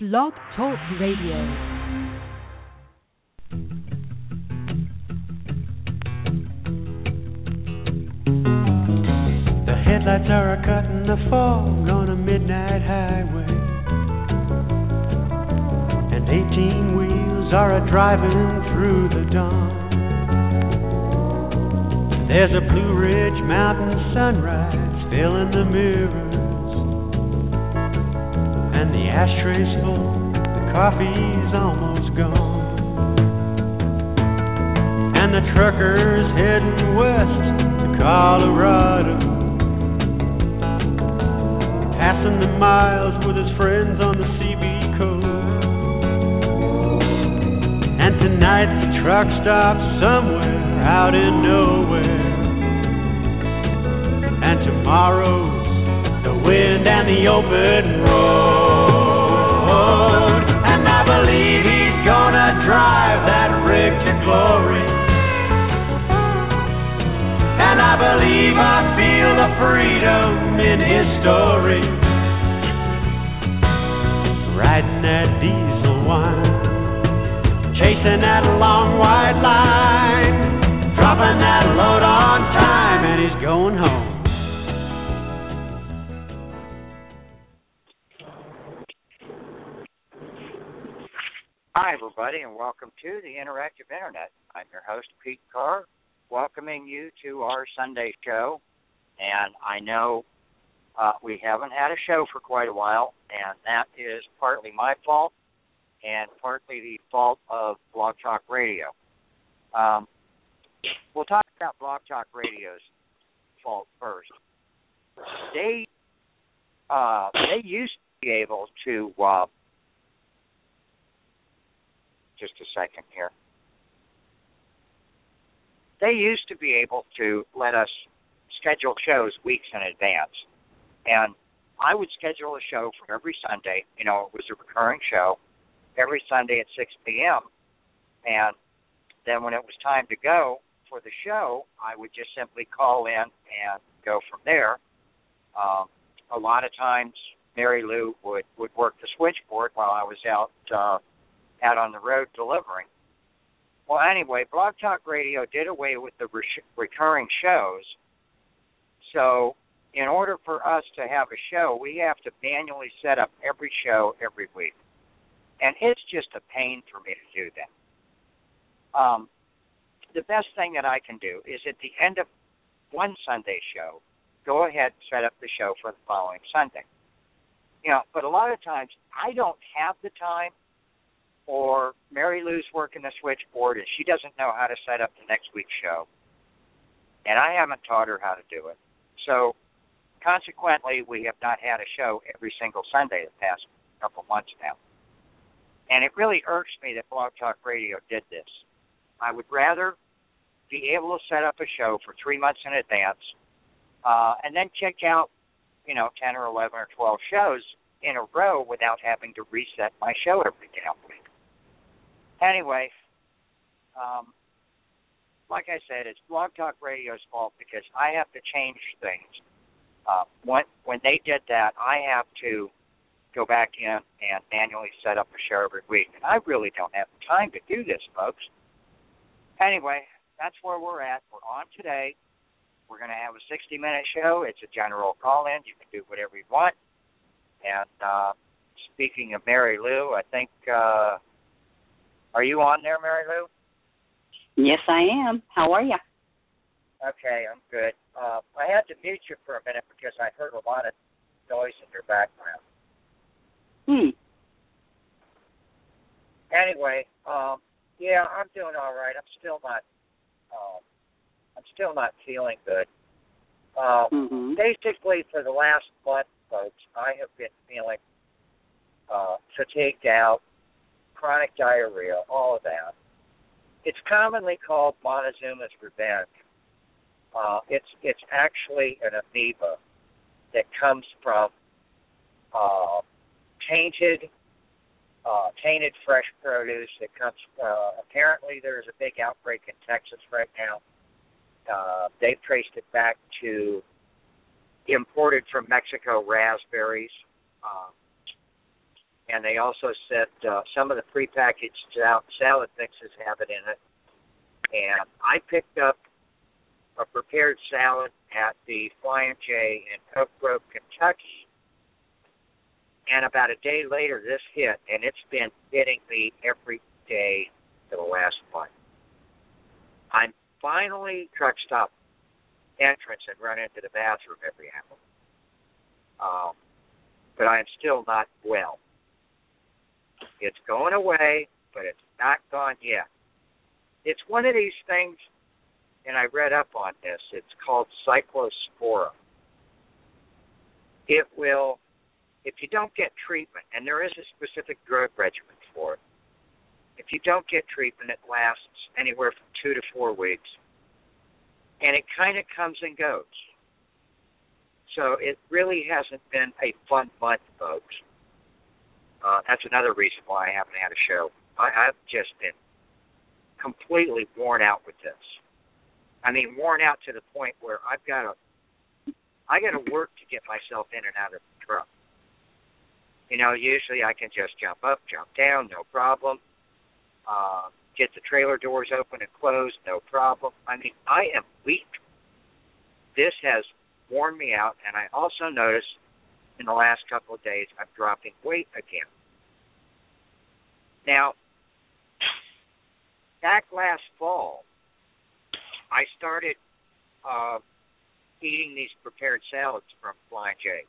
Blog Talk Radio. The headlights are a cutting the fog on a midnight highway. And 18 wheels are a driving through the dawn. There's a Blue Ridge Mountain sunrise filling the mirrors. And the ashtray's full, the coffee's almost gone. And the trucker's heading west to Colorado. Passing the miles with his friends on the CB coast. And tonight the truck stops somewhere out in nowhere. And tomorrow's wind and the open road. And I believe he's gonna drive that rig to glory. And I believe I feel the freedom in his story. Riding that diesel wine, chasing that long white line, dropping that load on time, and he's going home. Everybody, and welcome to the Interactive Internet. I'm your host, Pete Carr, welcoming you to our Sunday show. And I know uh, we haven't had a show for quite a while, and that is partly my fault and partly the fault of Blog Talk Radio. Um, we'll talk about Blog Talk Radio's fault first. They uh, they used to be able to uh, just a second here. They used to be able to let us schedule shows weeks in advance. And I would schedule a show for every Sunday. You know, it was a recurring show every Sunday at 6 p.m. And then when it was time to go for the show, I would just simply call in and go from there. Um, a lot of times, Mary Lou would would work the switchboard while I was out uh, out on the road delivering. Well, anyway, Blog Talk Radio did away with the re- recurring shows. So, in order for us to have a show, we have to manually set up every show every week. And it's just a pain for me to do that. Um, the best thing that I can do is at the end of one Sunday show, go ahead and set up the show for the following Sunday. You know, but a lot of times I don't have the time or Mary Lou's working the switchboard and she doesn't know how to set up the next week's show. And I haven't taught her how to do it. So consequently we have not had a show every single Sunday the past couple months now. And it really irks me that Blog Talk Radio did this. I would rather be able to set up a show for three months in advance, uh, and then check out, you know, ten or eleven or twelve shows in a row without having to reset my show every damn week. Anyway, um, like I said, it's Blog Talk Radio's fault because I have to change things. Uh, when when they did that, I have to go back in and manually set up a show every week, and I really don't have time to do this, folks. Anyway, that's where we're at. We're on today. We're going to have a 60 minute show. It's a general call in. You can do whatever you want. And uh, speaking of Mary Lou, I think, uh, are you on there, Mary Lou? Yes, I am. How are you? Okay, I'm good. Uh, I had to mute you for a minute because I heard a lot of noise in your background. Hmm. Anyway, um, yeah, I'm doing all right. I'm still not. Um, I'm still not feeling good. Uh, Mm-hmm. Basically, for the last month, folks, I have been feeling uh, fatigued out, chronic diarrhea, all of that. It's commonly called Montezuma's revenge. Uh, it's it's actually an amoeba that comes from uh, tainted uh, tainted fresh produce that comes. Uh, apparently, there's a big outbreak in Texas right now. Uh, they've traced it back to imported from Mexico raspberries. Um, and they also said uh, some of the prepackaged sal- salad mixes have it in it. And I picked up a prepared salad at the Flying J in Oak Grove, Kentucky. And about a day later, this hit, and it's been hitting me every day for the last month. I'm finally truck stop entrance and run into the bathroom every hour. Um, but I am still not well. It's going away, but it's not gone yet. It's one of these things, and I read up on this. It's called cyclospora. It will, if you don't get treatment, and there is a specific drug regimen for it. If you don't get treatment, it lasts anywhere from two to four weeks, and it kind of comes and goes. So it really hasn't been a fun month, folks. Uh, that's another reason why I haven't had a show. I, I've just been completely worn out with this. I mean, worn out to the point where I've got to, I got to work to get myself in and out of the truck. You know, usually I can just jump up, jump down, no problem. Uh, get the trailer doors open and closed, no problem. I mean, I am weak. This has worn me out, and I also noticed in the last couple of days I'm dropping weight again. Now, back last fall, I started uh, eating these prepared salads from Flying J's.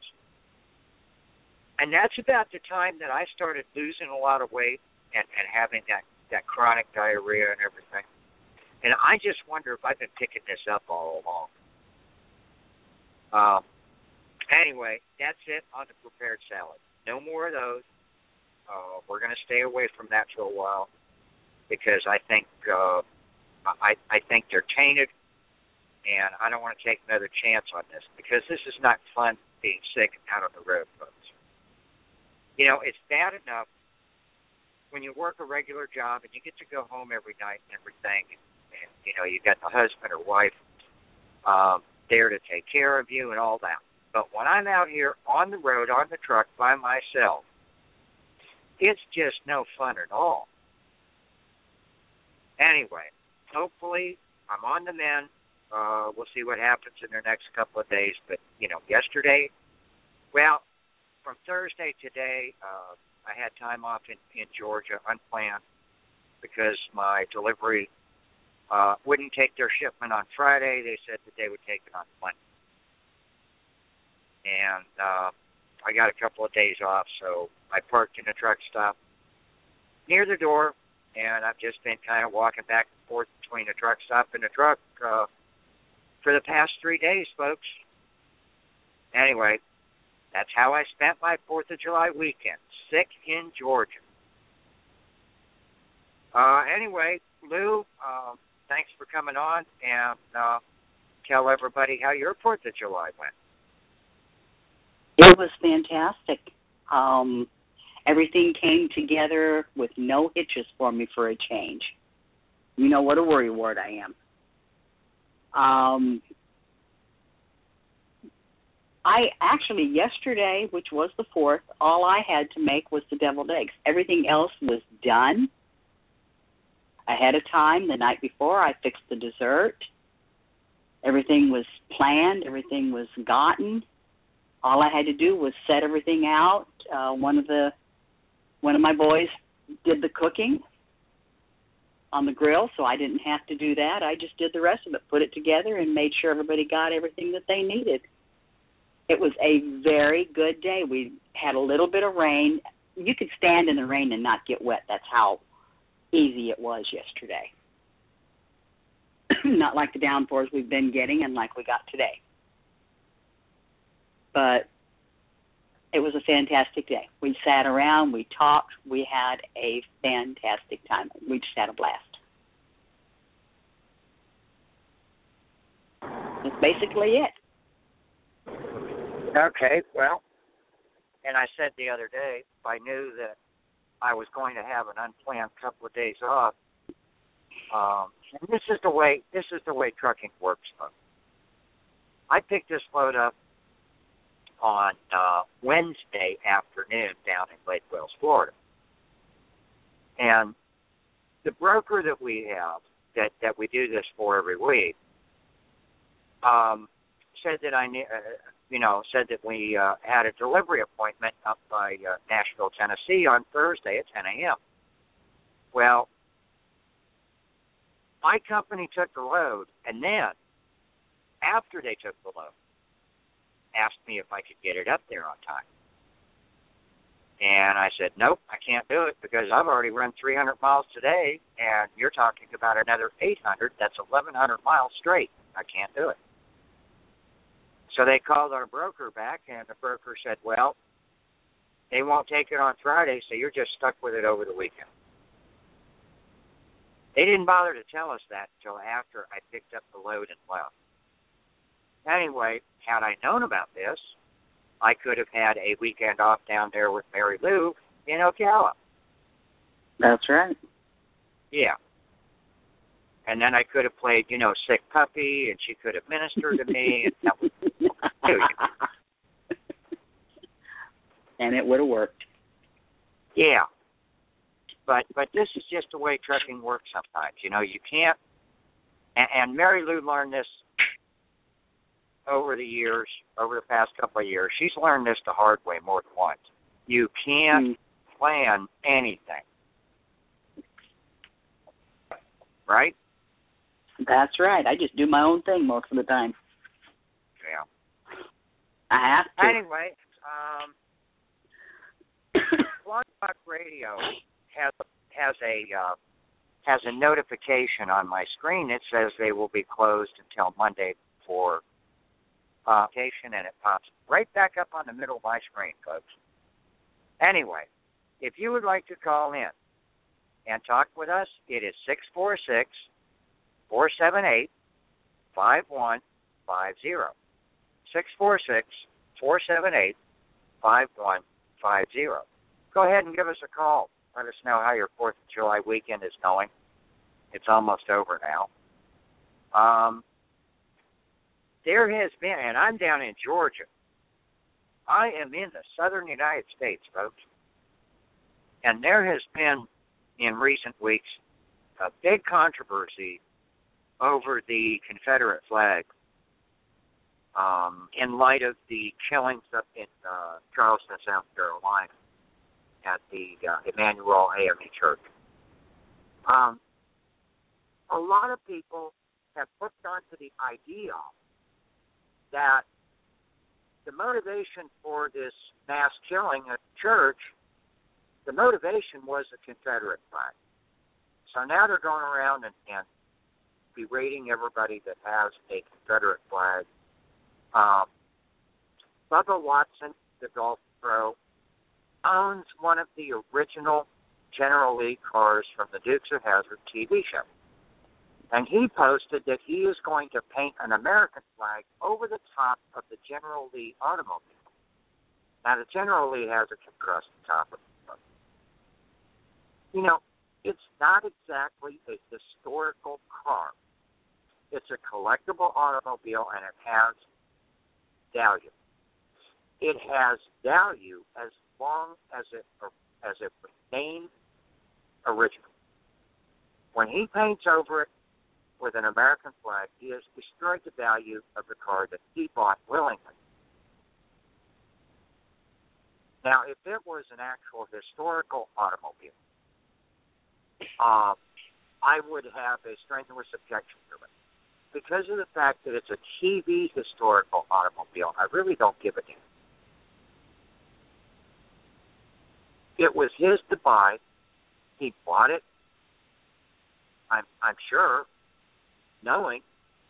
And that's about the time that I started losing a lot of weight and, and having that, that chronic diarrhea and everything. And I just wonder if I've been picking this up all along. Um, anyway, that's it on the prepared salad. No more of those. Uh, we're going to stay away from that for a while because I think uh, I I think they're tainted, and I don't want to take another chance on this because this is not fun being sick out on the road, folks. You know, it's bad enough when you work a regular job and you get to go home every night and everything, and, and you know you got the husband or wife um, there to take care of you and all that. But when I'm out here on the road on the truck by myself, it's just no fun at all. Anyway, hopefully I'm on the mend. Uh, we'll see what happens in the next couple of days. But you know, yesterday, well, from Thursday today, uh, I had time off in in Georgia unplanned because my delivery uh, wouldn't take their shipment on Friday. They said that they would take it on Monday, and uh, I got a couple of days off, so I parked in a truck stop near the door, and I've just been kind of walking back and forth between the truck stop and the truck uh, for the past three days, folks. Anyway, that's how I spent my Fourth of July weekend, sick in Georgia. Uh, anyway, Lou, uh, thanks for coming on and uh, tell everybody how your Fourth of July went. It was fantastic. Um, everything came together with no hitches for me for a change. You know what a worry ward I am. Um, I actually yesterday, which was the fourth, all I had to make was the deviled eggs. Everything else was done ahead of time. The night before, I fixed the dessert. Everything was planned. Everything was gotten. All I had to do was set everything out. Uh, one of the one of my boys did the cooking on the grill, so I didn't have to do that. I just did the rest of it, put it together, and made sure everybody got everything that they needed. It was a very good day. We had a little bit of rain. You could stand in the rain and not get wet. That's how easy it was yesterday. not like the downpours we've been getting and like we got today. But it was a fantastic day. We sat around, we talked, we had a fantastic time. We just had a blast. That's basically it. Okay, well, and I said the other day, I knew that I was going to have an unplanned couple of days off, um, and this is the way this is the way trucking works. I picked this load up on uh, Wednesday afternoon down in Lake Wales, Florida. And the broker that we have that that we do this for every week um, said that I ne- uh, you know said that we uh, had a delivery appointment up by uh, Nashville, Tennessee on Thursday at 10 a.m. Well, my company took the load, and then after they took the load, asked me if I could get it up there on time. And I said, nope, I can't do it because I've already run 300 miles today, and you're talking about another 800. That's 1,100 miles straight. I can't do it. So they called our broker back, and the broker said, well, they won't take it on Friday, so you're just stuck with it over the weekend. They didn't bother to tell us that until after I picked up the load and left. Anyway, had I known about this, I could have had a weekend off down there with Mary Lou in Ocala. That's right. Yeah. And then I could have played, you know, sick puppy, and she could have ministered to me, and that was and it would have worked. Yeah. But but this is just the way trucking works sometimes. You know, you can't. And, and Mary Lou learned this over the years, over the past couple of years. She's learned this the hard way more than once. You can't mm. plan anything. Right? That's right. I just do my own thing most of the time. Yeah. I have to. Anyway, um, Blog Talk Radio has has a uh, has a notification on my screen that says they will be closed until Monday for uh, and it pops right back up on the middle of my screen, folks. Anyway, if you would like to call in and talk with us, it is six four six four seven eight five one five zero. Six four six four seven eight five one five zero. Go ahead and give us a call. Let us know how your Fourth of July weekend is going. It's almost over now. Um, there has been, and I'm down in Georgia. I am in the southern United States, folks. And there has been, in recent weeks, a big controversy over the Confederate flag um, in light of the killings up in uh, Charleston, South Carolina, at the uh, Emanuel AME Church. Um, a lot of people have hooked onto the idea that the motivation for this mass killing at church, the motivation was the Confederate flag. So now they're going around and, and berating everybody that has a Confederate flag. Um, Bubba Watson, the golf pro, owns one of the original General Lee cars from the Dukes of Hazzard TV show and he posted that he is going to paint an American flag over the top of the General Lee automobile. Now, the General Lee has a across the top of it. You know, it's not exactly a historical car. It's a collectible automobile, and it has value. It has value as long as it as it remains original. When he paints over it, with an American flag, he has destroyed the value of the car that he bought willingly. Now, if it was an actual historical automobile, uh, I would have a strenuous objection to it. Because of the fact that it's a TV historical automobile, I really don't give a damn. It was his to buy. He bought it. I'm I'm sure knowing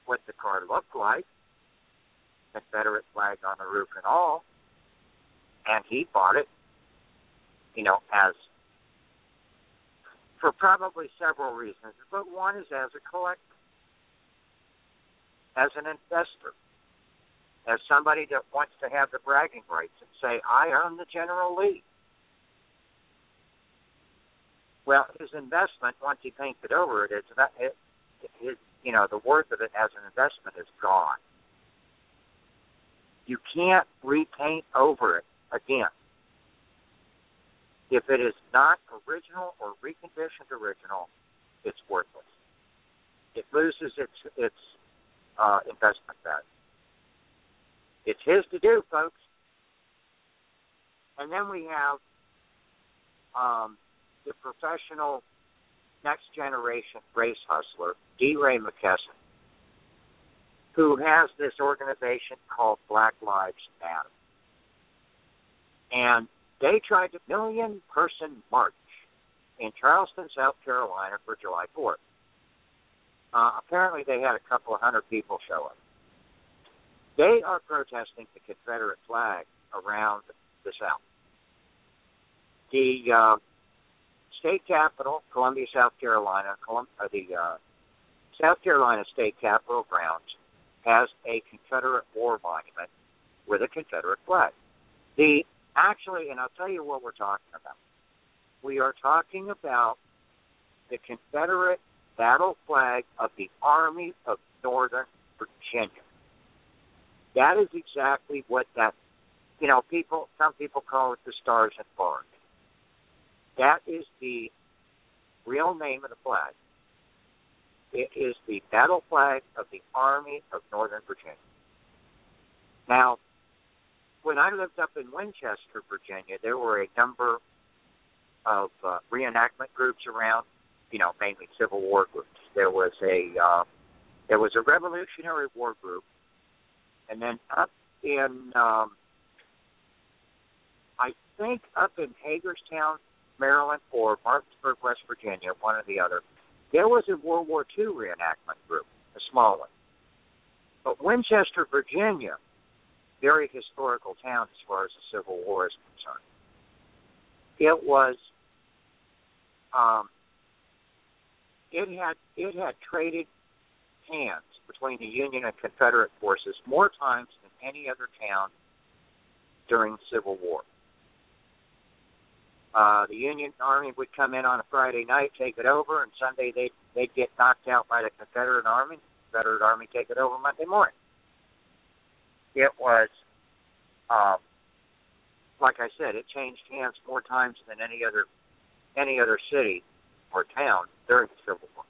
what the car looked like, Confederate flag on the roof and all, and he bought it, you know, as for probably several reasons, but one is as a collector, as an investor, as somebody that wants to have the bragging rights and say, I own the General Lee. Well, his investment, once he paints it over it, it's about, it, his you know, the worth of it as an investment is gone. You can't repaint over it again. If it is not original or reconditioned original, it's worthless. It loses its its uh, investment value. It's his to do, folks. And then we have um, the professional next generation race hustler, DeRay Mckesson, who has this organization called Black Lives Matter. And they tried a million person march in Charleston, South Carolina for July 4th. Uh, apparently, they had a couple of hundred people show up. They are protesting the Confederate flag around the South. The uh, state capital, Columbia, South Carolina, Colum- uh, the uh, South Carolina state capitol grounds has a Confederate war monument with a Confederate flag. The actually, and I'll tell you what we're talking about. We are talking about the Confederate battle flag of the Army of Northern Virginia. That is exactly what that, you know, people, some people call it the Stars and Bars. That is the real name of the flag. It is the battle flag of the Army of Northern Virginia. Now, when I lived up in Winchester, Virginia, there were a number of uh, reenactment groups around, you know, mainly Civil War groups. There was a uh, there was a Revolutionary War group, and then up in um, I think up in Hagerstown, Maryland, or Martinsburg, West Virginia, one or the other, there was a World War II reenactment group, a small one. But Winchester, Virginia, very historical town as far as the Civil War is concerned. It was um, it had it had traded hands between the Union and Confederate forces more times than any other town during the Civil War. Uh, the Union Army would come in on a Friday night, take it over, and Sunday they'd they'd get knocked out by the Confederate Army. Confederate Army take it over Monday morning. It was, um, like I said, it changed hands more times than any other any other city or town during the Civil War.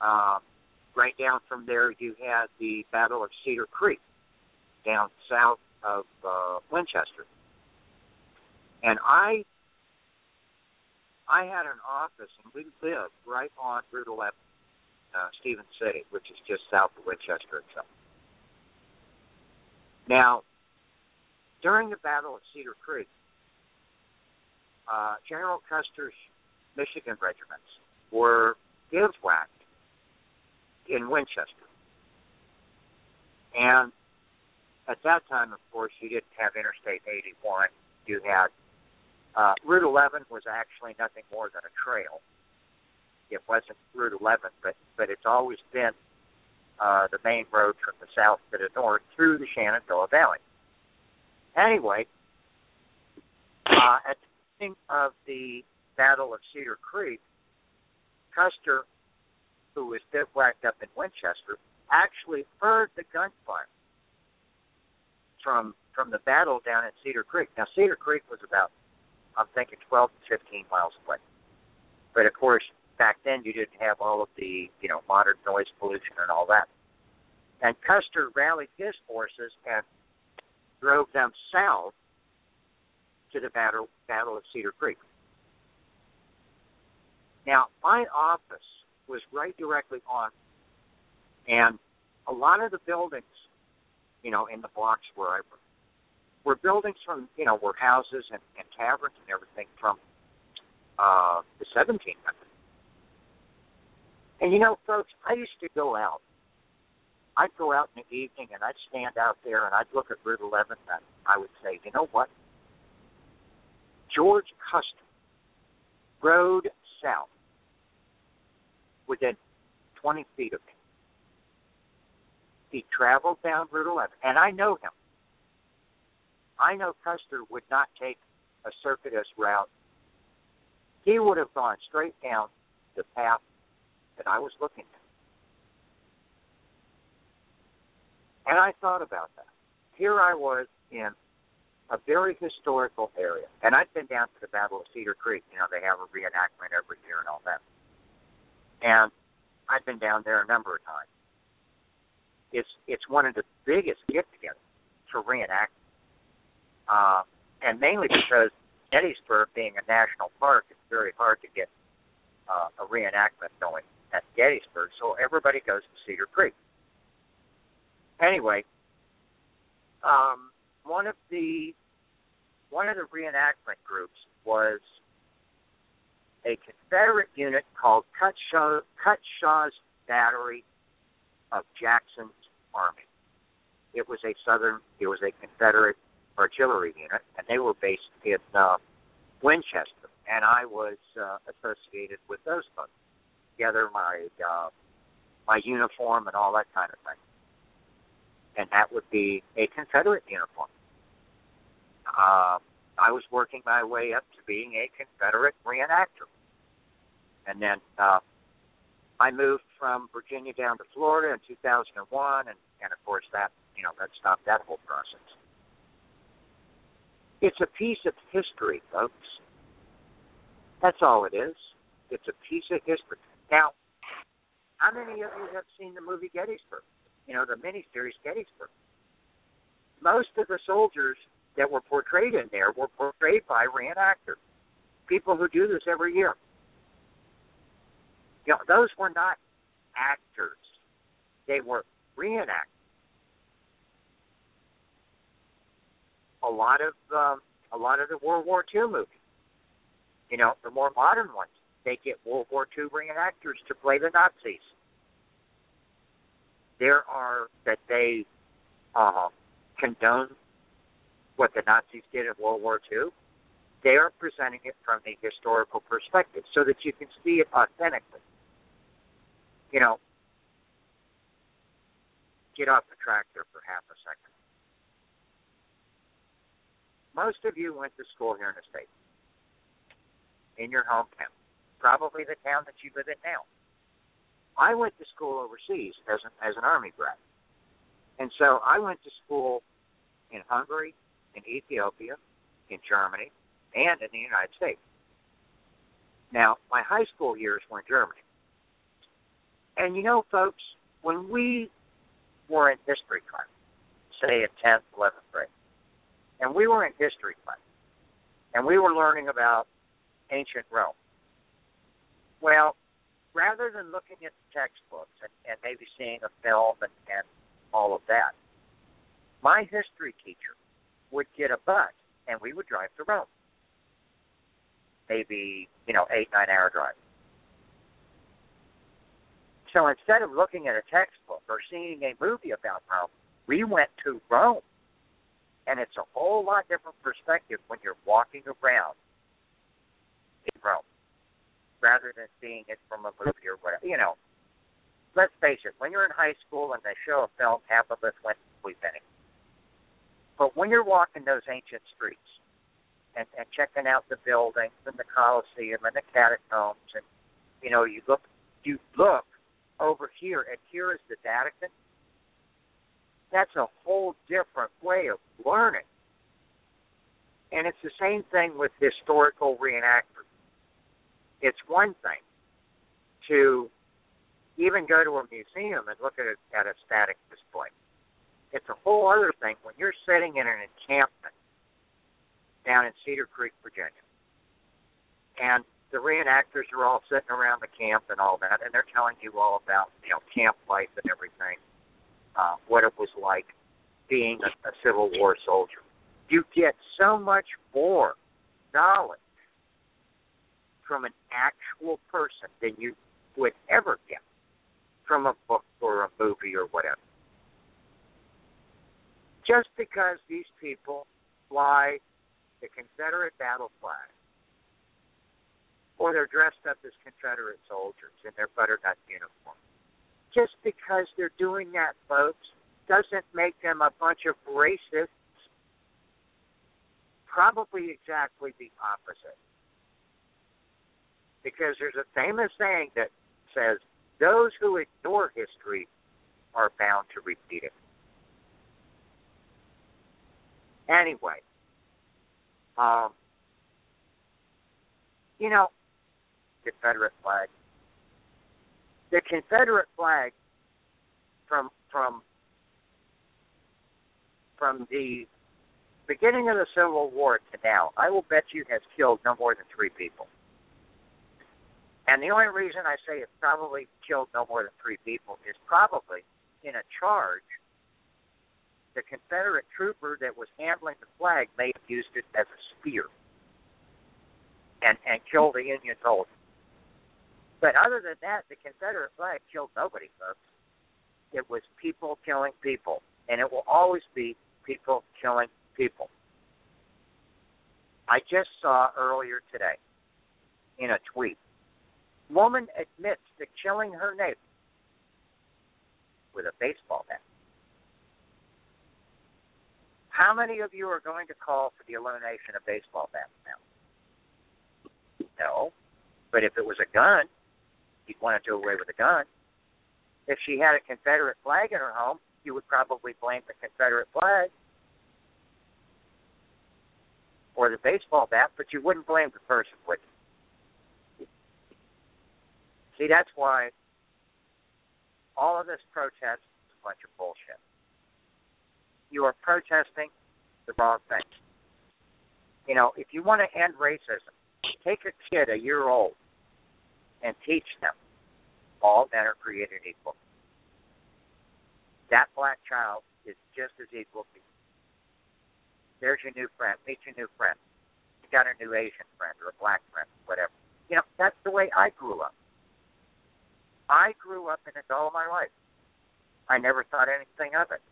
Um, right down from there, you had the Battle of Cedar Creek down south of uh, Winchester, and I I had an office, and we lived right on Route 11, uh, Stephens City, which is just south of Winchester itself. Now, during the Battle of Cedar Creek, uh, General Custer's Michigan regiments were bivouacked in Winchester. And at that time, of course, you didn't have Interstate 81. You had uh, Route 11 was actually nothing more than a trail. It wasn't Route 11, but but it's always been uh, the main road from the south to the north through the Shenandoah Valley. Anyway, uh, at the beginning of the Battle of Cedar Creek, Custer, who was bivouacked up in Winchester, actually heard the gunfire from from the battle down at Cedar Creek. Now, Cedar Creek was about, I'm thinking, 12 to 15 miles away. But of course, back then you didn't have all of the, you know, modern noise pollution and all that. And Custer rallied his forces and drove them south to the battle battle of Cedar Creek. Now, my office was right directly on, and a lot of the buildings, you know, in the blocks where I worked, were buildings from, you know, were houses and, and taverns and everything from uh, the 1700s. And you know, folks, I used to go out. I'd go out in the evening and I'd stand out there and I'd look at Route 11 and I would say, you know what? George Custer rode south within 20 feet of me. He traveled down Route 11, and I know him. I know Custer would not take a circuitous route. He would have gone straight down the path that I was looking at. And I thought about that. here I was in a very historical area, and I'd been down to the Battle of Cedar Creek. You know, they have a reenactment every year and all that. And I've been down there a number of times. It's it's one of the biggest get-togethers for reenact, uh, and mainly because Gettysburg being a national park, it's very hard to get uh, a reenactment going at Gettysburg. So everybody goes to Cedar Creek. Anyway, um, one of the one of the reenactment groups was a Confederate unit called Cutshaw, Cutshaw's Battery of Jackson's Army. It was a Southern, it was a Confederate artillery unit, and they were based in uh, Winchester, and I was uh, associated with those folks. Together, my uh, my uniform and all that kind of thing, and that would be a Confederate uniform. Uh, I was working my way up to being a Confederate reenactor. And then uh, I moved from Virginia down to Florida in 2001, and, and of course that you know that stopped that whole process. It's a piece of history, folks. That's all it is. It's a piece of history. Now, how many of you have seen the movie Gettysburg? You know, the miniseries Gettysburg. Most of the soldiers that were portrayed in there were portrayed by reenactors, people who do this every year. You know, those were not actors; they were reenactors. A lot of um, a lot of the World War II movies, you know, the more modern ones, they get World War II reenactors to play the Nazis. There are that they uh, condone what the Nazis did in World War II, they are presenting it from the historical perspective so that you can see it authentically. You know, get off the tractor for half a second. Most of you went to school here in the States, in your hometown, probably the town that you live in now. I went to school overseas as an, as an Army brat. And so I went to school in Hungary, in Ethiopia, in Germany, and in the United States. Now, my high school years were in Germany. And you know, folks, when we were in history class, say in 10th, 11th grade, and we were in history class, and we were learning about ancient Rome, well, rather than looking at the textbooks and, and maybe seeing a film and, and all of that, my history teacher would get a bus and we would drive to Rome. Maybe, you know, eight, nine hour drive. So instead of looking at a textbook or seeing a movie about Rome, we went to Rome. And it's a whole lot different perspective when you're walking around in Rome rather than seeing it from a movie or whatever. You know, let's face it, when you're in high school and they show a film, half of us went, to we've been but when you're walking those ancient streets and, and checking out the buildings and the Colosseum and the catacombs, and you know, you look, you look over here, and here is the Vatican. That's a whole different way of learning. And it's the same thing with historical reenactors. It's one thing to even go to a museum and look at a, at a static display. It's a whole other thing when you're sitting in an encampment down in Cedar Creek, Virginia, and the reenactors are all sitting around the camp and all that, and they're telling you all about you know camp life and everything, uh, what it was like being a, a Civil War soldier. You get so much more knowledge from an actual person than you would ever get from a book or a movie or whatever just because these people fly the Confederate battle flag or they're dressed up as Confederate soldiers in their butternut uniform. Just because they're doing that, folks, doesn't make them a bunch of racists. Probably exactly the opposite. Because there's a famous saying that says, those who ignore history are bound to repeat it. Anyway, um, you know, Confederate flag. The Confederate flag from from from the beginning of the Civil War to now, I will bet you has killed no more than three people. And the only reason I say it probably killed no more than three people is probably in a charge, the Confederate trooper that was handling the flag may have used it as a spear and, and killed the Union soldier. But other than that, the Confederate flag killed nobody, folks. It was people killing people, and it will always be people killing people. I just saw earlier today in a tweet woman admits to killing her neighbor with a baseball bat. How many of you are going to call for the elimination of baseball bats now? No. But if it was a gun, you'd want to do away with a gun. If she had a Confederate flag in her home, you would probably blame the Confederate flag or the baseball bat, but you wouldn't blame the person, would you? See, that's why all of this protest is a bunch of bullshit. You are protesting the wrong thing. You know, if you want to end racism, take a kid a year old and teach them all men are created equal. That black child is just as equal to you. There's your new friend. Meet your new friend. You got a new Asian friend or a black friend, whatever. You know, that's the way I grew up. I grew up in it all my life. I never thought anything of it.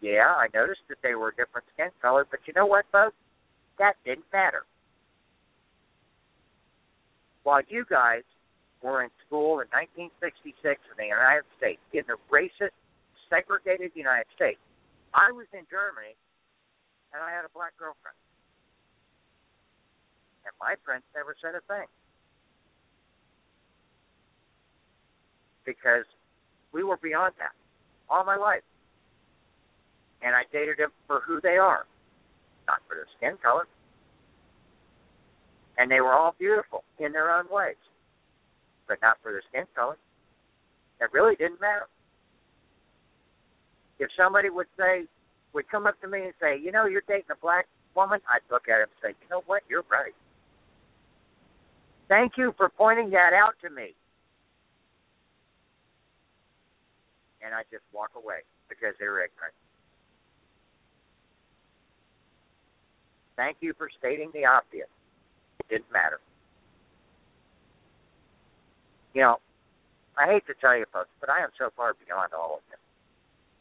Yeah, I noticed that they were a different skin color, but you know what, folks? That didn't matter. While you guys were in school in 1966 in the United States, in the racist, segregated United States, I was in Germany and I had a black girlfriend. And my friends never said a thing. because we were beyond that all my life. And I dated them for who they are, not for their skin color. And they were all beautiful in their own ways, but not for their skin color. It really didn't matter. If somebody would say, would come up to me and say, you know, you're dating a black woman, I'd look at him and say, you know what, you're right. Thank you for pointing that out to me. and I just walk away because they're ignorant. Thank you for stating the obvious. Didn't matter. You know, I hate to tell you folks, but I am so far beyond all of them,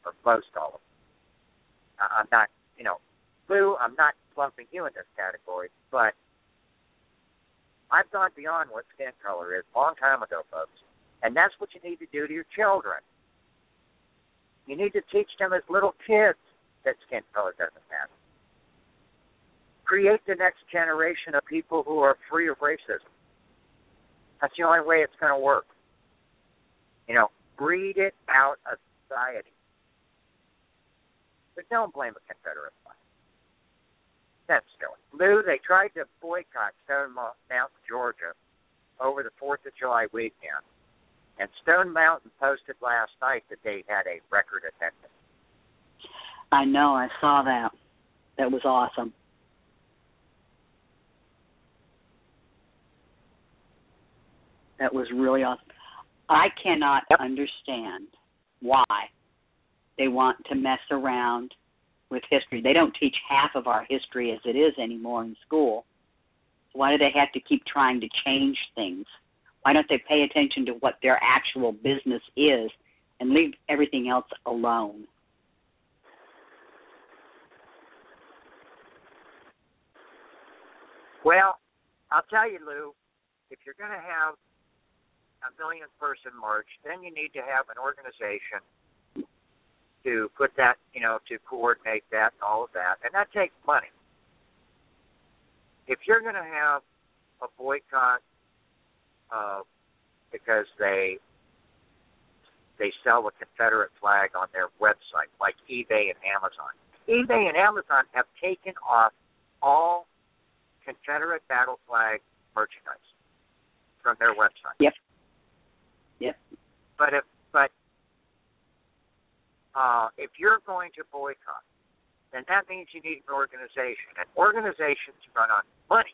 or most all of them. I'm not, you know, Lou, I'm not lumping you in this category, but I've gone beyond what skin color is a long time ago, folks. And that's what you need to do to your children. You need to teach them as little kids that skin color doesn't matter. Create the next generation of people who are free of racism. That's the only way it's going to work. You know, breed it out of society. But don't blame a Confederate flag. That's silly. Lou, they tried to boycott Stone Mountain, Georgia over the 4th of July weekend and Stone Mountain posted last night that they had a record attendance. I know, I saw that. That was awesome. That was really awesome. I cannot yep. understand why they want to mess around with history. They don't teach half of our history as it is anymore in school. Why do they have to keep trying to change things? Why don't they pay attention to what their actual business is and leave everything else alone? Well, I'll tell you, Lou, if you're going to have a million person march, then you need to have an organization to put that, you know, to coordinate that and all of that. And that takes money. If you're going to have a boycott uh, because they they sell the Confederate flag on their website, like eBay and Amazon. eBay and Amazon have taken off all Confederate battle flag merchandise from their website. Yep. Yep. But if but uh, if you're going to boycott, then that means you need an organization, and organizations run on money.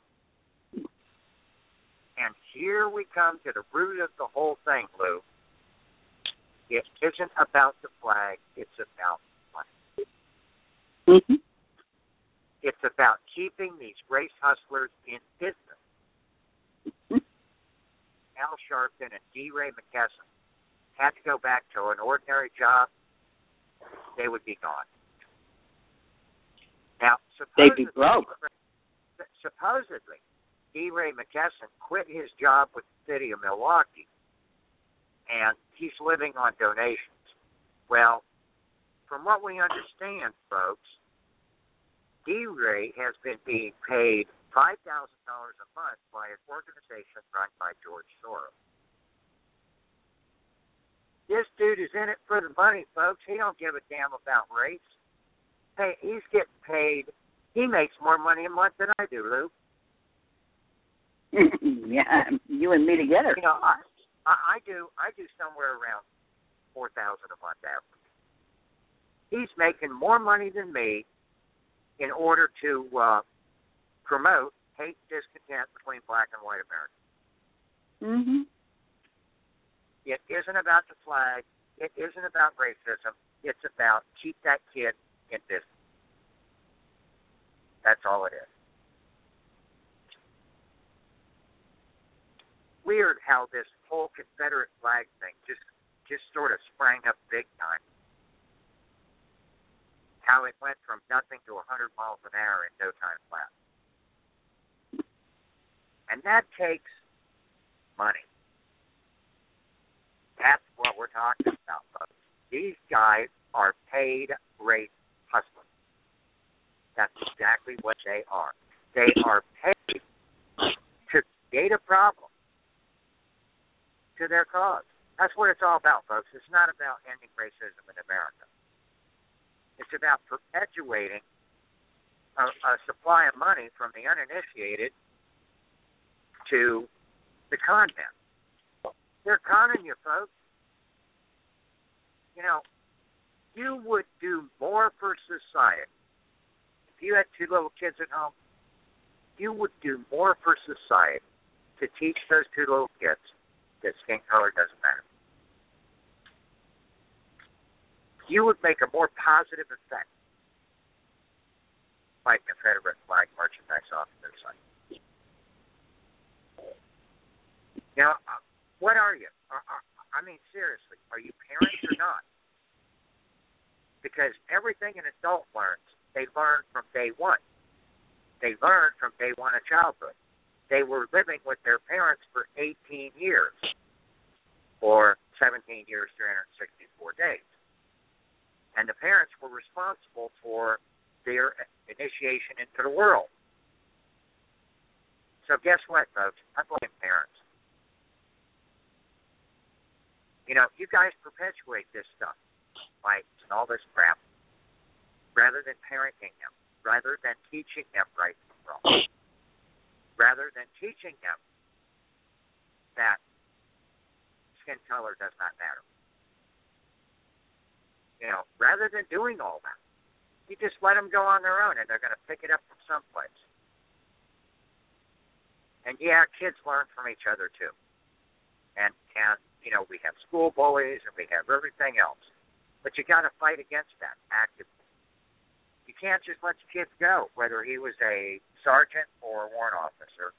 And here we come to the root of the whole thing, Lou. It isn't about the flag; it's about money. Mm-hmm. It's about keeping these race hustlers in business. Al Sharpton and DeRay Mckesson had to go back to an ordinary job, they would be gone. Now, They'd be broke. supposedly, DeRay Mckesson quit his job with the city of Milwaukee, and he's living on donations. Well, from what we understand, folks, DeRay has been being paid five thousand dollars a month by an organization run by George Soros. This dude is in it for the money, folks. He don't give a damn about race. Hey, he's getting paid. He makes more money a month than I do, Lou. yeah, you and me together. You know, I, I, I do. I do somewhere around four thousand a month average. He's making more money than me in order to uh, promote hate, discontent between black and white America. Mm-hmm. It isn't about the flag. It isn't about racism. It's about keep that kid in business. That's all it is. Weird how this whole Confederate flag thing just just sort of sprang up big time. How it went from nothing to 100 miles an hour in no time flat. And that takes money. That's what we're talking about, folks. These guys are paid race hustlers. That's exactly what they are. They are paid to create a problem to their cause. That's what it's all about, folks. It's not about ending racism in America. It's about perpetuating a, a supply of money from the uninitiated to the con men. They're conning you, folks. You know, you would do more for society if you had two little kids at home. You would do more for society to teach those two little kids that skin color doesn't matter. You would make a more positive effect by Confederate flag merchandise off their site. Now, uh, what are you? Uh, uh, I mean, seriously, are you parents or not? Because everything an adult learns, they learn from day one. They learn from day one of childhood. They were living with their parents for 18 years, or 17 years, 364 days. And the parents were responsible for their initiation into the world. So guess what, folks? I blame parents. You know, you guys perpetuate this stuff, fights and all this crap, rather than parenting them, rather than teaching them right from wrong, rather than teaching them that skin color does not matter. You know, rather than doing all that, you just let them go on their own, and they're going to pick it up from someplace. And yeah, kids learn from each other too. And and you know we have school bullies and we have everything else, but you got to fight against that actively. You can't just let the kids go, whether he was a sergeant or a warrant officer,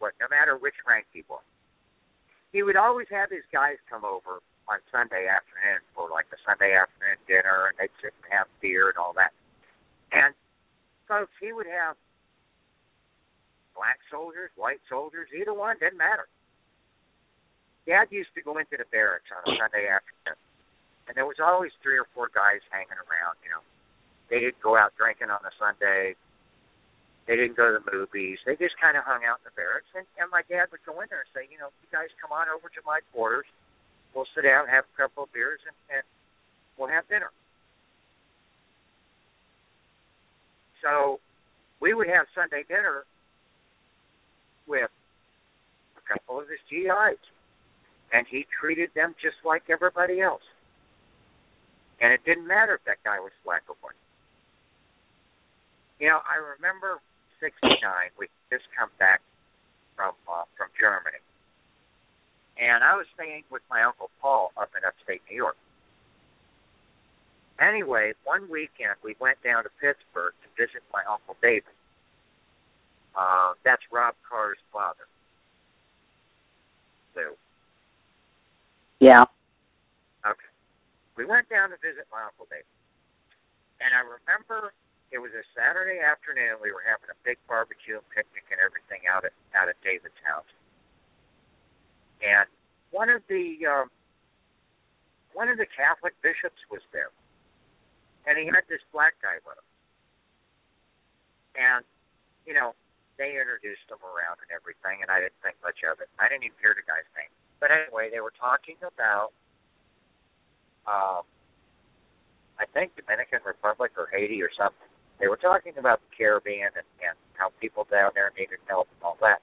what no matter which rank he was. He would always have his guys come over on Sunday afternoon for like the Sunday afternoon dinner, and they'd sit and have beer and all that. And folks, he would have black soldiers, white soldiers, either one, didn't matter. Dad used to go into the barracks on a Sunday afternoon, and there was always three or four guys hanging around. You know, they didn't go out drinking on a Sunday. They didn't go to the movies. They just kind of hung out in the barracks. And, and my dad would go in there and say, you know, you guys come on over to my quarters. We'll sit down, have a couple of beers, and, and we'll have dinner. So we would have Sunday dinner with a couple of his GIs, and he treated them just like everybody else. And it didn't matter if that guy was black or white. You know, I remember '69. We just come back from uh, from Germany, and I was staying with my uncle Paul up in upstate New York. Anyway, one weekend we went down to Pittsburgh to visit my uncle David. Uh, that's Rob Carr's father. So. Yeah. Okay. We went down to visit my uncle David, and I remember it was a Saturday afternoon. We were having a big barbecue and picnic and everything out at out at David's house. And one of the um, one of the Catholic bishops was there, and he had this black guy with him. And you know, they introduced him around and everything, and I didn't think much of it. I didn't even hear the guy's name. But anyway, they were talking about um, I think Dominican Republic or Haiti or something they were talking about the Caribbean and, and how people down there needed help and all that.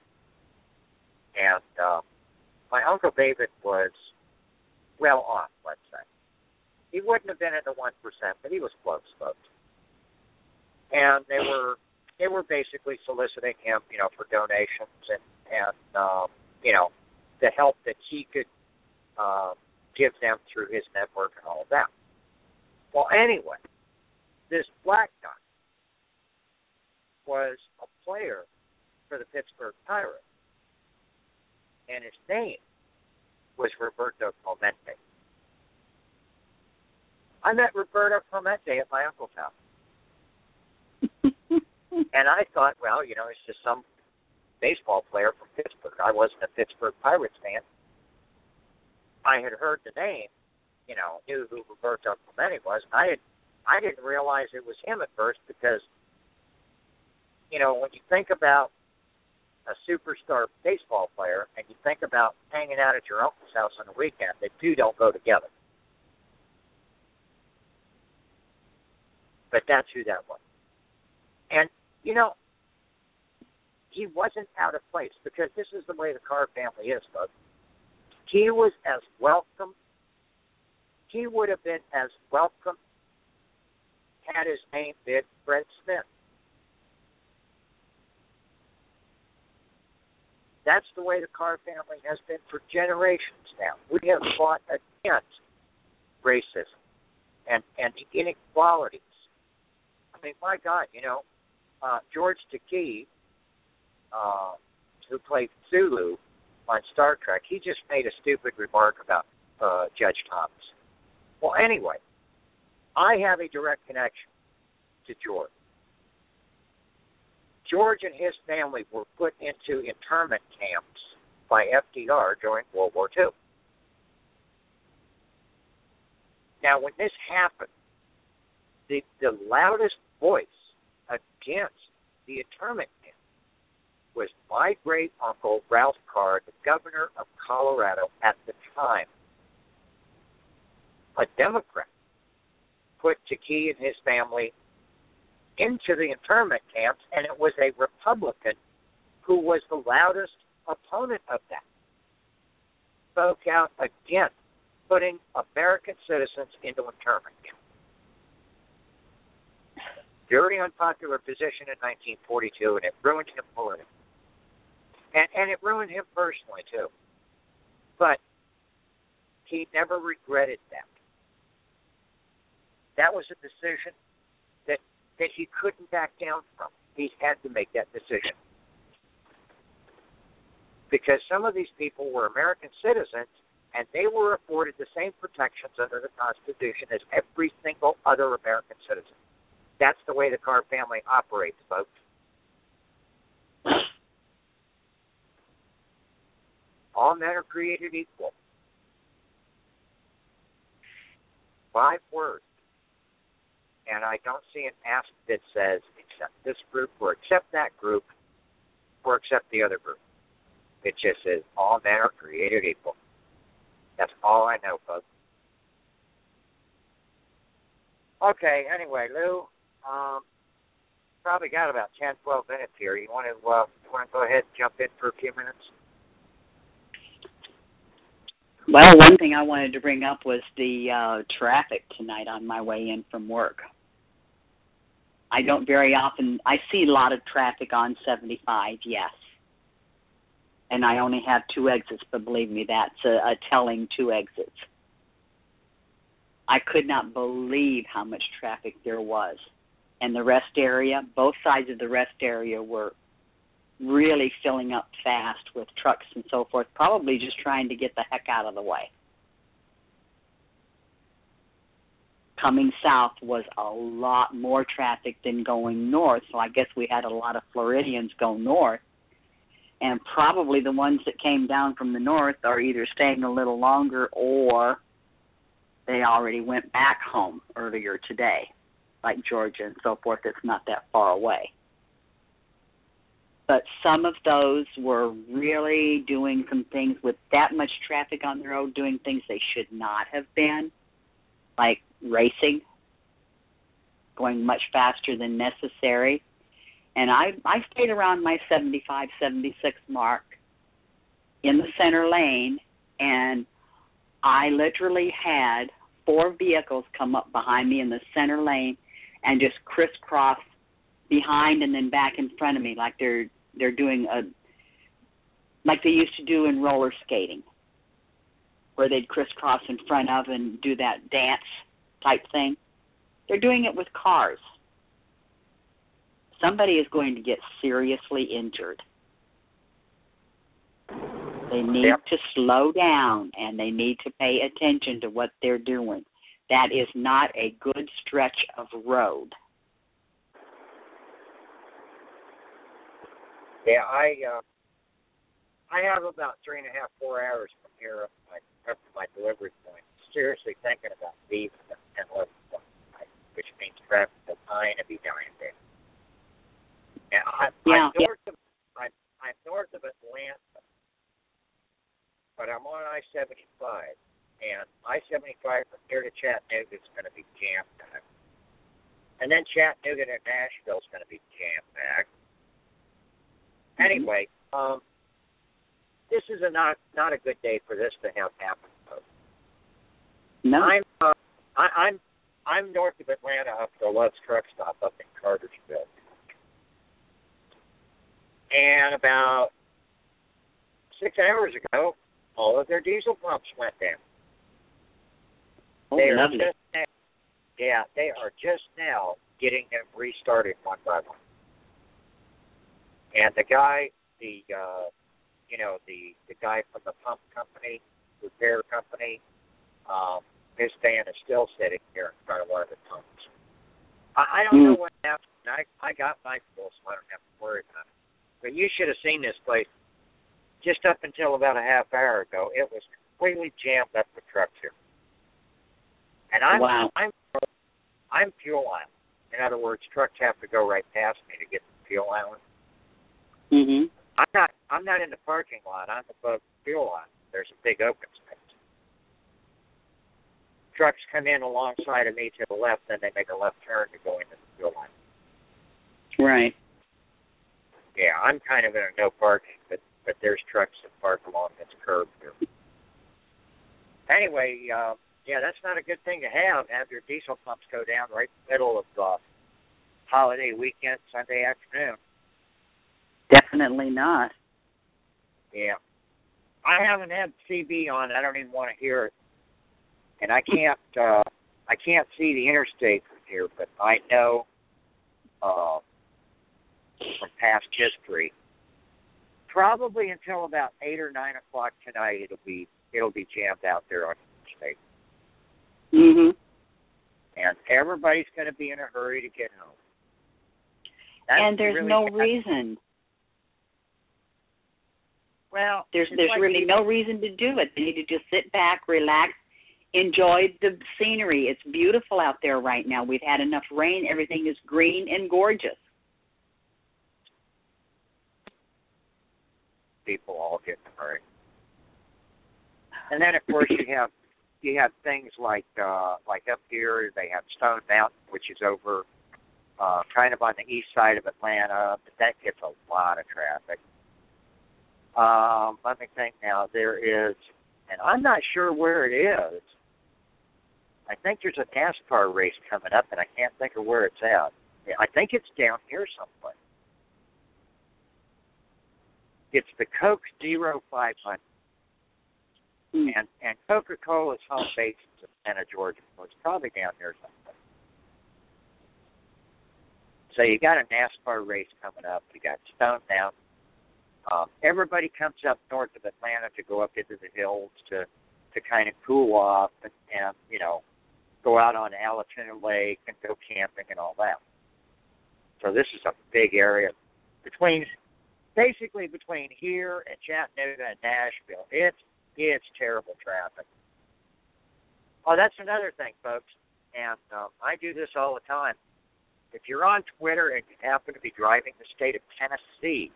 And uh, my uncle David was well off, let's say. He wouldn't have been in the one percent, but he was close, folks. And they were they were basically soliciting him, you know, for donations and and um, you know the help that he could uh, give them through his network and all of that. Well, anyway, this black guy was a player for the Pittsburgh Pirates, and his name was Roberto Clemente. I met Roberto Clemente at my uncle's house. and I thought, well, you know, it's just some baseball player from Pittsburgh. I wasn't a Pittsburgh Pirates fan. I had heard the name, you know, knew who Roberto Clemente was. I had I didn't realize it was him at first because you know, when you think about a superstar baseball player and you think about hanging out at your uncle's house on the weekend, the two don't go together. But that's who that was. And, you know, he wasn't out of place because this is the way the Carr family is, folks. He was as welcome. He would have been as welcome had his name been Fred Smith. That's the way the Carr family has been for generations now. We have fought against racism and and inequalities. I mean, my God, you know, uh, George Takei, uh, who played Sulu on Star Trek, he just made a stupid remark about uh, Judge Thomas. Well, anyway, I have a direct connection to George. George and his family were put into internment camps by FDR during World War II. Now, when this happened, the, the loudest voice against the internment was my great uncle Ralph Carr, the governor of Colorado at the time, a Democrat, put Takei and his family into the internment camps, and it was a Republican who was the loudest opponent of that. Spoke out against putting American citizens into internment camps. Very unpopular position in 1942, and it ruined him politically. And, and it ruined him personally, too. But he never regretted that. That was a decision that that he couldn't back down from. He had to make that decision. Because some of these people were American citizens and they were afforded the same protections under the Constitution as every single other American citizen. That's the way the Carr family operates, folks. All men are created equal. Five words and I don't see an ask that says accept this group or accept that group or accept the other group. It just says all men are created equal. That's all I know, folks. Okay, anyway, Lou, um, probably got about ten, twelve minutes here. You want to uh, you want to go ahead and jump in for a few minutes? Well, one thing I wanted to bring up was the uh, traffic tonight on my way in from work. I don't very often. I see a lot of traffic on 75. Yes, and I only have two exits, but believe me, that's a, a telling two exits. I could not believe how much traffic there was. And the rest area, both sides of the rest area were really filling up fast with trucks and so forth, probably just trying to get the heck out of the way. Coming south was a lot more traffic than going north, so I guess we had a lot of Floridians go north. And probably the ones that came down from the north are either staying a little longer or they already went back home earlier today, like Georgia and so forth. It's not that far away but some of those were really doing some things with that much traffic on the road, doing things they should not have been, like racing, going much faster than necessary. And I I stayed around my 75, 76 mark in the center lane, and I literally had four vehicles come up behind me in the center lane and just crisscross behind and then back in front of me like they're they're doing a like they used to do in roller skating, where they'd crisscross in front of and do that dance type thing. They're doing it with cars. Somebody is going to get seriously injured. They need yep. to slow down and they need to pay attention to what they're doing. That is not a good stretch of road. Yeah, I uh, I have about three and a half, four hours from here up my up to my delivery point. Seriously thinking about leaving at ten eleven which means traffic will kind of be dying there. And I'm, yeah, I'm north yeah. of I'm, I'm north of Atlanta, but I'm on I seventy five, and I seventy five from here to Chattanooga is going to be jam packed, and then Chattanooga to Nashville is going to be jam packed Anyway, um, this is a not not a good day for this to have happened. No, I'm uh, I, I'm I'm north of Atlanta up to Love's Truck Stop up in Cartersville, and about six hours ago, all of their diesel pumps went down. Oh, they lovely. are just now, yeah, they are just now getting them restarted one by one. And the guy, the uh, you know, the the guy from the pump company, repair company, um, his van is still sitting here in front of one of the pumps. I, I don't mm. know what happened. I I got my full, so I don't have to worry about it. But you should have seen this place. Just up until about a half hour ago, it was completely jammed up with trucks here. And I'm wow. I'm I'm fuel island. In other words, trucks have to go right past me to get to the fuel island. Mhm. I'm not. I'm not in the parking lot. I'm above the fuel line. There's a big open space. Trucks come in alongside of me to the left, then they make a left turn to go into the fuel line. Right. Yeah, I'm kind of in a no parking, but but there's trucks that park along this curb here. Anyway, uh, yeah, that's not a good thing to have. Have your diesel pumps go down right in the middle of uh, holiday weekend, Sunday afternoon. Definitely not. Yeah. I haven't had CB on. I don't even want to hear it. And I can't uh I can't see the interstate from here, but I know uh from past history. Probably until about eight or nine o'clock tonight it'll be it'll be jammed out there on the interstate. Mhm. And everybody's gonna be in a hurry to get home. That's and there's really no bad. reason. Well, There's there's like really no reason to do it. They need to just sit back, relax, enjoy the scenery. It's beautiful out there right now. We've had enough rain. Everything is green and gorgeous. people all get in a hurry. And then of course you have you have things like uh like up here they have Stone Mountain which is over uh, kind of on the east side of Atlanta, but that gets a lot of traffic. Um, let me think now. There is, and I'm not sure where it is. I think there's a NASCAR race coming up, and I can't think of where it's at. I think it's down here someplace. It's the Coke Zero 500. Hmm. And and Coca Cola's home base is in Atlanta, Georgia, so it's probably down here somewhere. So you got a NASCAR race coming up. You got Stone Mountain. Um, everybody comes up north of Atlanta to go up into the hills to to kind of cool off and, and you know go out on Allatoona Lake and go camping and all that. So this is a big area between basically between here and Chattanooga and Nashville. It's it's terrible traffic. Oh, that's another thing, folks. And um, I do this all the time. If you're on Twitter and you happen to be driving the state of Tennessee,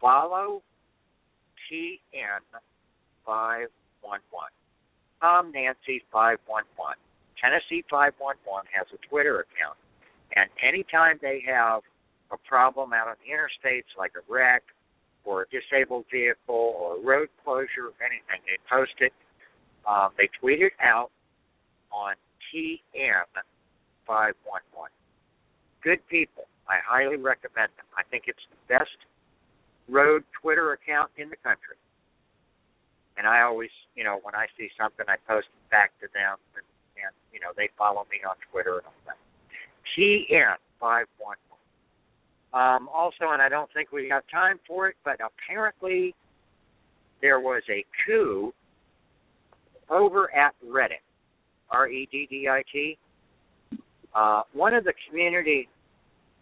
follow TN511. Tom Nancy 511. Tennessee 511 has a Twitter account. And anytime they have a problem out on the interstates, like a wreck or a disabled vehicle or a road closure or anything, they post it. Um, they tweet it out on TN511. Good people. I highly recommend them. I think it's the best road Twitter account in the country. And I always, you know, when I see something, I post it back to them, and, and you know, they follow me on Twitter and all that. TN511. Um, also, and I don't think we have time for it, but apparently there was a coup over at Reddit, R E D D I T. Uh, one of the community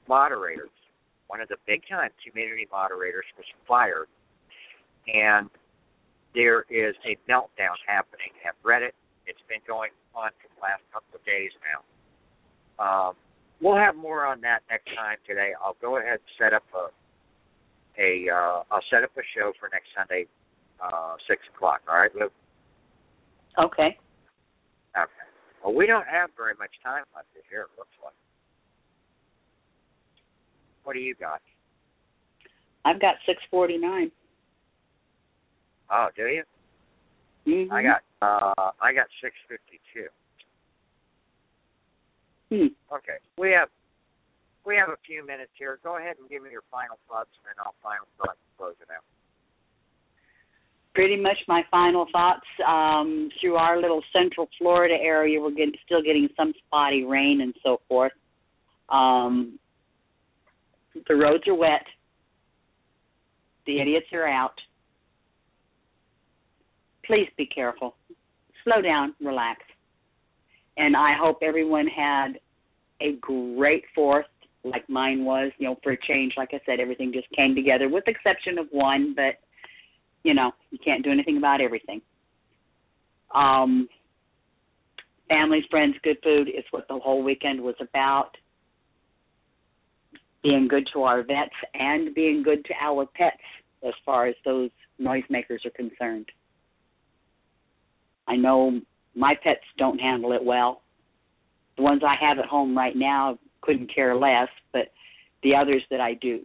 moderators, one of the big time community moderators, was fired, and there is a meltdown happening at Reddit. It's been going on for the last couple of days now. Um, we'll have more on that next time today. I'll go ahead and set up a a uh, I'll set up a show for next Sunday, uh, six o'clock. All right, Lou. Okay. Okay. Well, we don't have very much time left here. It looks like. What do you got? I've got six forty nine. Oh, do you? Mm-hmm. I got uh I got six fifty two. Hmm. Okay. We have we have a few minutes here. Go ahead and give me your final thoughts and then I'll final thoughts and close it out. Pretty much my final thoughts. Um, through our little central Florida area, we're getting still getting some spotty rain and so forth. Um, the roads are wet. The idiots are out. Please be careful. Slow down, relax. And I hope everyone had a great fourth, like mine was. You know, for a change, like I said, everything just came together, with the exception of one. But you know, you can't do anything about everything. Um, families, friends, good food is what the whole weekend was about. Being good to our vets and being good to our pets as far as those noisemakers are concerned. I know my pets don't handle it well. The ones I have at home right now couldn't care less, but the others that I do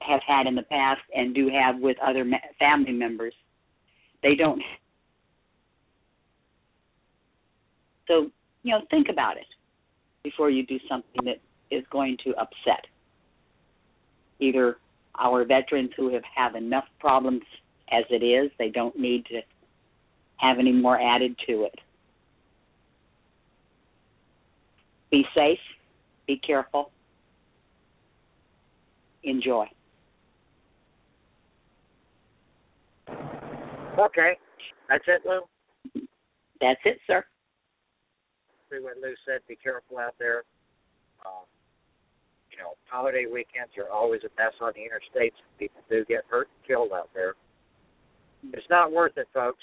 have had in the past and do have with other family members, they don't. So, you know, think about it before you do something that is going to upset either our veterans who have have enough problems as it is, they don't need to have any more added to it. Be safe, be careful, enjoy. Okay. That's it, Lou. That's it, sir. See what Lou said. Be careful out there. You know, holiday weekends are always a mess on the interstates. People do get hurt and killed out there. It's not worth it, folks.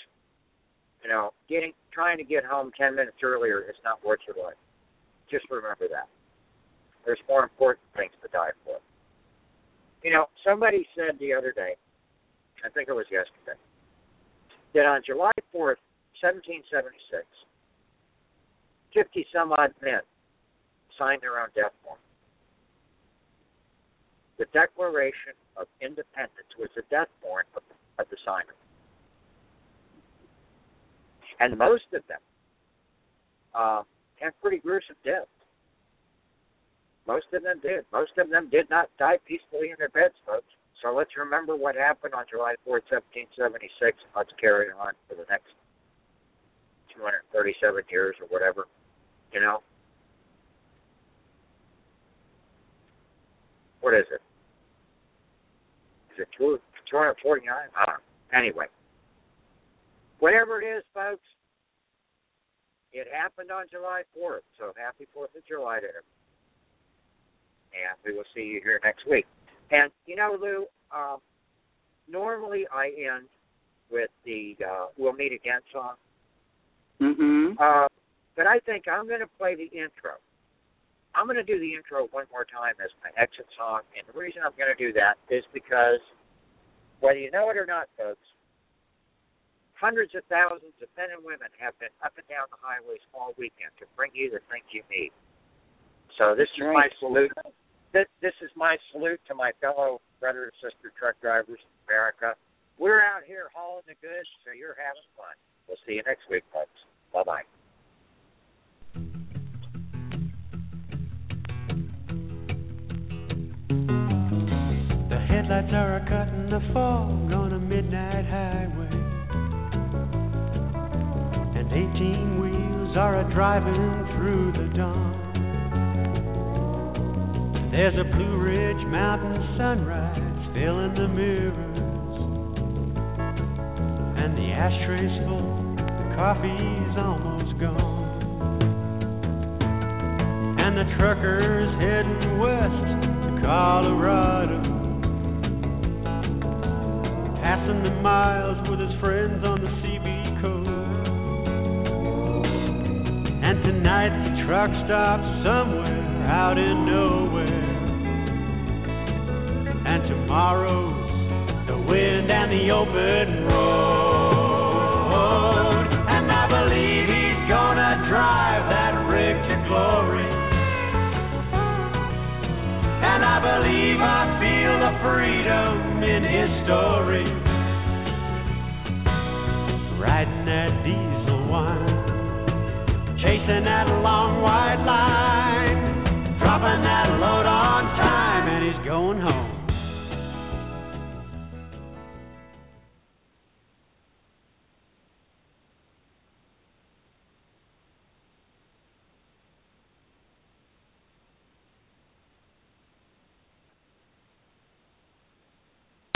You know, getting trying to get home ten minutes earlier is not worth your life. Just remember that. There's more important things to die for. You know, somebody said the other day, I think it was yesterday, that on July 4th, 1776, 50 some odd men signed their own death warrant. The Declaration of Independence was the death warrant of, of the signer. And most of them uh, had pretty gruesome deaths. Most of them did. Most of them did not die peacefully in their beds, folks. So let's remember what happened on July 4th, 1776. Let's carry on for the next 237 years or whatever, you know. What is it? Is it 249? I don't know. Anyway, whatever it is, folks, it happened on July 4th. So happy 4th of July to everyone and we will see you here next week. And you know, Lou, um, normally I end with the uh, "We'll Meet Again" song. Mm-hmm. Uh, but I think I'm going to play the intro. I'm going to do the intro one more time as my exit song, and the reason I'm going to do that is because, whether you know it or not, folks, hundreds of thousands of men and women have been up and down the highways all weekend to bring you the things you need. So this is right. my salute this, this is my salute to my fellow brother and sister truck drivers in America. We're out here hauling the goods, so you're having fun. We'll see you next week, folks. Bye bye. Fog on a midnight highway. And 18 wheels are a driving through the dawn. There's a Blue Ridge Mountain sunrise filling the mirrors. And the ashtray's full, the coffee's almost gone. And the trucker's heading west to Colorado. Passing the miles with his friends on the CB coast. And tonight the truck stops somewhere out in nowhere. And tomorrow's the wind and the open road. And I believe he's gonna drive that rig to glory. And I believe I feel the freedom in his story. Riding that diesel wine, chasing that long white line, dropping that load on time, and he's going home.